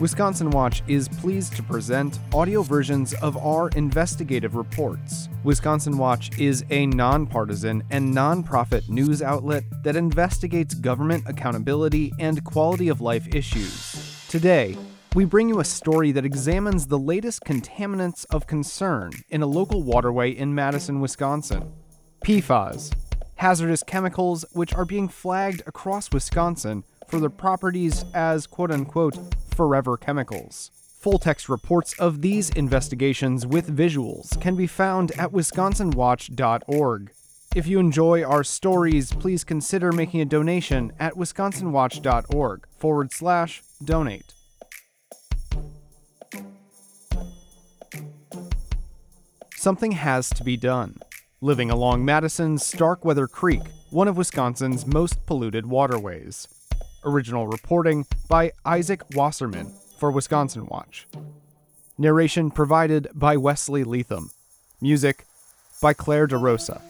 Wisconsin Watch is pleased to present audio versions of our investigative reports. Wisconsin Watch is a nonpartisan and nonprofit news outlet that investigates government accountability and quality of life issues. Today, we bring you a story that examines the latest contaminants of concern in a local waterway in Madison, Wisconsin. PFAS, hazardous chemicals which are being flagged across Wisconsin for their properties as quote unquote forever chemicals. Full text reports of these investigations with visuals can be found at wisconsinwatch.org. If you enjoy our stories, please consider making a donation at wisconsinwatch.org forward slash donate. Something has to be done. Living along Madison's Starkweather Creek, one of Wisconsin's most polluted waterways. Original reporting by Isaac Wasserman for Wisconsin Watch. Narration provided by Wesley Leatham. Music by Claire DeRosa.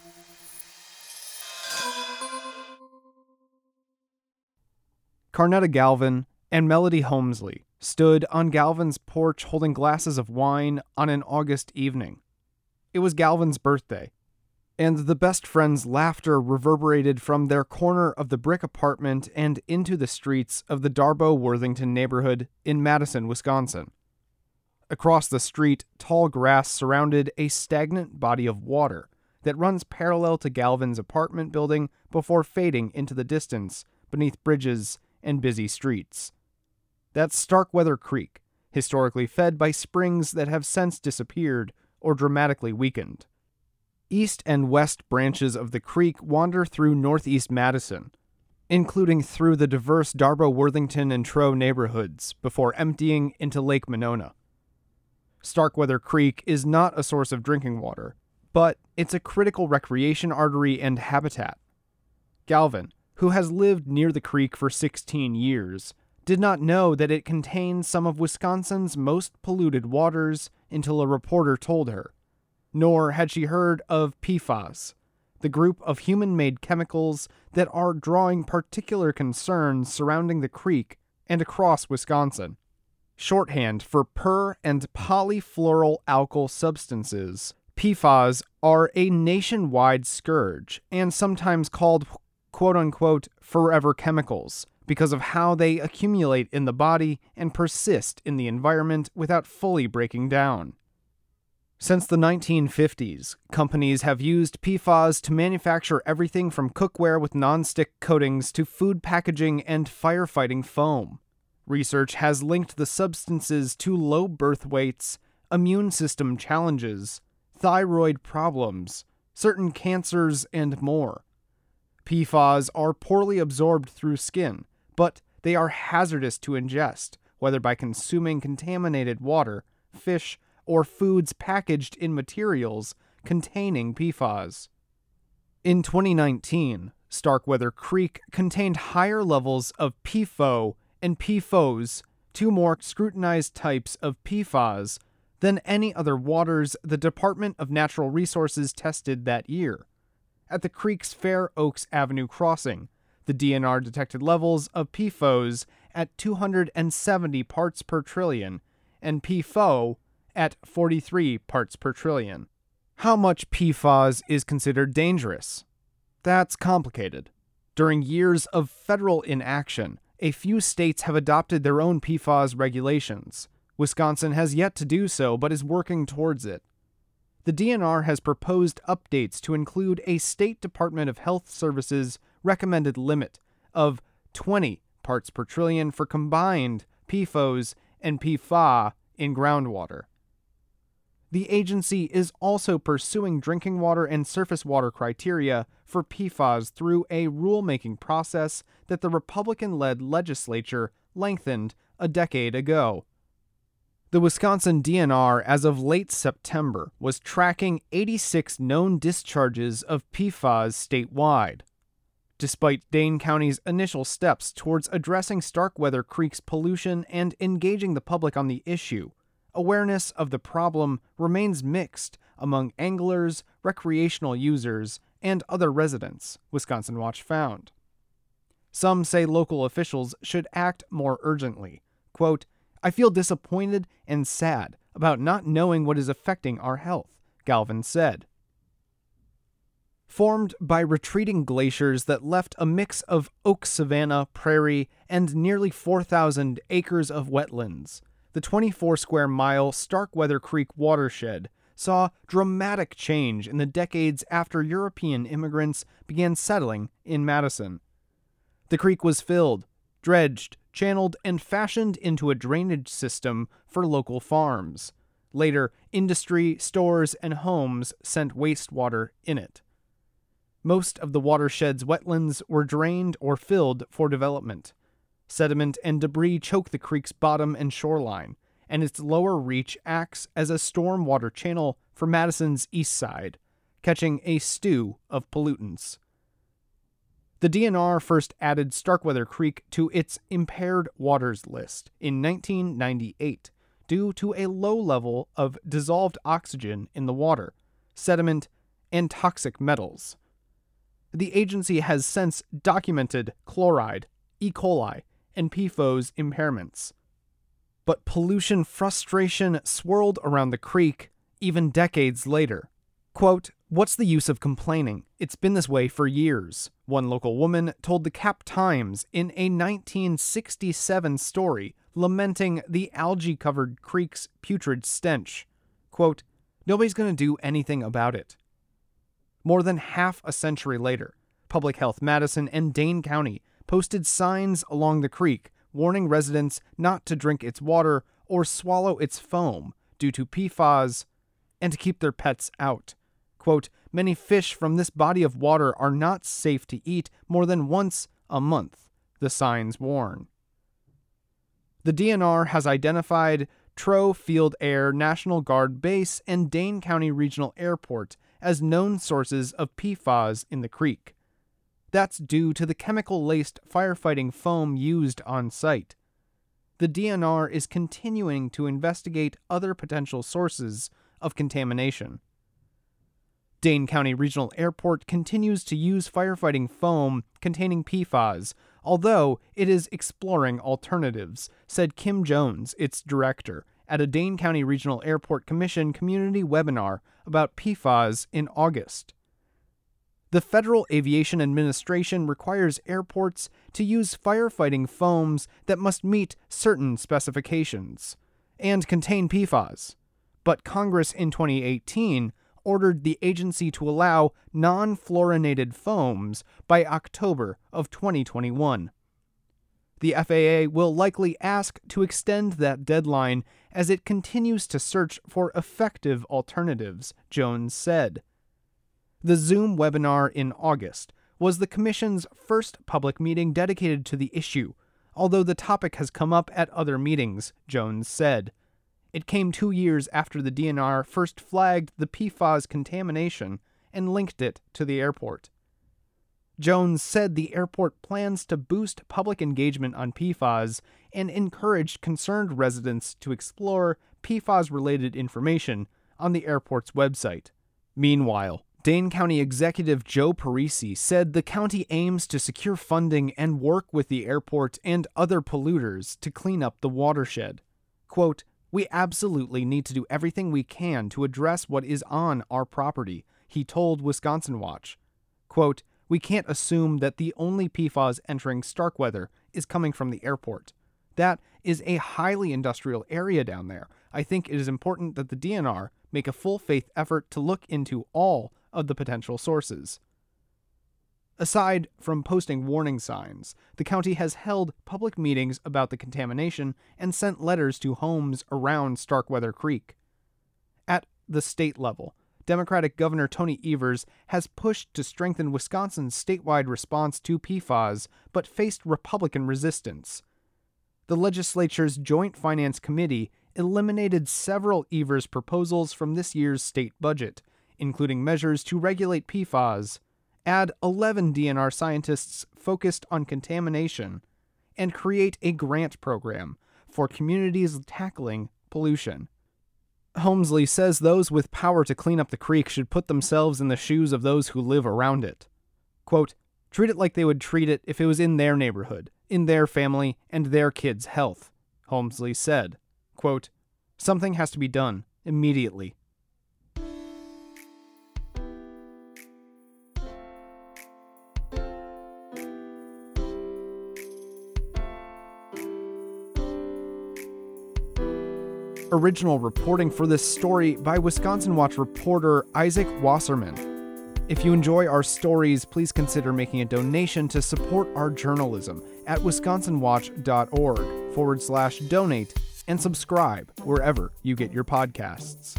Carnetta Galvin and Melody Holmesley stood on Galvin's porch holding glasses of wine on an August evening. It was Galvin's birthday, and the best friends' laughter reverberated from their corner of the brick apartment and into the streets of the Darbo Worthington neighborhood in Madison, Wisconsin. Across the street, tall grass surrounded a stagnant body of water that runs parallel to Galvin's apartment building before fading into the distance beneath bridges and busy streets. That's Starkweather Creek, historically fed by springs that have since disappeared or dramatically weakened. East and west branches of the creek wander through northeast Madison, including through the diverse Darbo Worthington and Truax neighborhoods, before emptying into Lake Monona. Starkweather Creek is not a source of drinking water, but it's a critical recreation artery and habitat. Galvin, who has lived near the creek for 16 years, did not know that it contained some of Wisconsin's most polluted waters until a reporter told her. Nor had she heard of PFAS, the group of human made chemicals that are drawing particular concerns surrounding the creek and across Wisconsin. Shorthand for per and polyfluoroalkyl substances, PFAS are a nationwide scourge and sometimes called quote unquote forever chemicals because of how they accumulate in the body and persist in the environment without fully breaking down. Since the 1950s, companies have used PFAS to manufacture everything from cookware with non-stick coatings to food packaging and firefighting foam. Research has linked the substances to low birth weights, immune system challenges, thyroid problems, certain cancers, and more. PFAS are poorly absorbed through skin, but they are hazardous to ingest, whether by consuming contaminated water, fish, or foods packaged in materials containing PFAS. In 2019, Starkweather Creek contained higher levels of PFOA and PFOS, two more scrutinized types of PFAS, than any other waters the Department of Natural Resources tested that year. At the creek's Fair Oaks Avenue crossing, the DNR detected levels of PFOS at 270 parts per trillion and PFOA at 43 parts per trillion. How much PFAS is considered dangerous? That's complicated. During years of federal inaction, a few states have adopted their own PFAS regulations. Wisconsin has yet to do so, but is working towards it. The DNR has proposed updates to include a State Department of Health Services recommended limit of 20 parts per trillion for combined PFOS and PFOA in groundwater. The agency is also pursuing drinking water and surface water criteria for PFAS through a rulemaking process that the Republican led legislature lengthened a decade ago. The Wisconsin DNR, as of late September, was tracking 86 known discharges of PFAS statewide. Despite Dane County's initial steps towards addressing Starkweather Creek's pollution and engaging the public on the issue, awareness of the problem remains mixed among anglers, recreational users, and other residents, Wisconsin Watch found. Some say local officials should act more urgently. Quote, I feel disappointed and sad about not knowing what is affecting our health, Galvin said. Formed by retreating glaciers that left a mix of oak savanna, prairie, and nearly 4,000 acres of wetlands, the 24 square mile Starkweather Creek watershed saw dramatic change in the decades after European immigrants began settling in Madison. The creek was filled, dredged, channeled, and fashioned into a drainage system for local farms. Later, industry, stores, and homes sent wastewater in it. Most of the watershed's wetlands were drained or filled for development. Sediment and debris choke the creek's bottom and shoreline, and its lower reach acts as a stormwater channel for Madison's east side, catching a stew of pollutants. The DNR first added Starkweather Creek to its impaired waters list in 1998 due to a low level of dissolved oxygen in the water, sediment, and toxic metals. The agency has since documented chloride, E. coli, and PFOS impairments. But pollution frustration swirled around the creek even decades later. Quote, What's the use of complaining? It's been this way for years, one local woman told the Cap Times in a 1967 story lamenting the algae covered creek's putrid stench. Quote, Nobody's going to do anything about it. More than half a century later, Public Health Madison and Dane County posted signs along the creek warning residents not to drink its water or swallow its foam due to PFAS and to keep their pets out. Quote, Many fish from this body of water are not safe to eat more than once a month, the signs warn. The DNR has identified Truax Field Air National Guard Base and Dane County Regional Airport as known sources of PFAS in the creek. That's due to the chemical laced firefighting foam used on site. The DNR is continuing to investigate other potential sources of contamination. Dane County Regional Airport continues to use firefighting foam containing PFAS, although it is exploring alternatives, said Kim Jones, its director, at a Dane County Regional Airport Commission community webinar about PFAS in August. The Federal Aviation Administration requires airports to use firefighting foams that must meet certain specifications and contain PFAS. But Congress in 2018 ordered the agency to allow non fluorinated foams by October of 2021. The FAA will likely ask to extend that deadline as it continues to search for effective alternatives, Jones said. The Zoom webinar in August was the Commission's first public meeting dedicated to the issue, although the topic has come up at other meetings, Jones said. It came two years after the DNR first flagged the PFAS contamination and linked it to the airport. Jones said the airport plans to boost public engagement on PFAS and encouraged concerned residents to explore PFAS related information on the airport's website. Meanwhile, Dane County Executive Joe Parisi said the county aims to secure funding and work with the airport and other polluters to clean up the watershed. Quote, we absolutely need to do everything we can to address what is on our property, he told Wisconsin Watch. Quote, We can't assume that the only PFAS entering Starkweather is coming from the airport. That is a highly industrial area down there. I think it is important that the DNR make a full faith effort to look into all of the potential sources. Aside from posting warning signs, the county has held public meetings about the contamination and sent letters to homes around Starkweather Creek. At the state level, Democratic Governor Tony Evers has pushed to strengthen Wisconsin's statewide response to PFAS, but faced Republican resistance. The legislature's Joint Finance Committee eliminated several Evers proposals from this year's state budget, including measures to regulate PFAS add 11 DNR scientists focused on contamination, and create a grant program for communities tackling pollution. Holmesley says those with power to clean up the creek should put themselves in the shoes of those who live around it. Quote, treat it like they would treat it if it was in their neighborhood, in their family, and their kids' health. Holmesley said, quote, Something has to be done immediately. Original reporting for this story by Wisconsin Watch reporter Isaac Wasserman. If you enjoy our stories, please consider making a donation to support our journalism at wisconsinwatch.org forward slash donate and subscribe wherever you get your podcasts.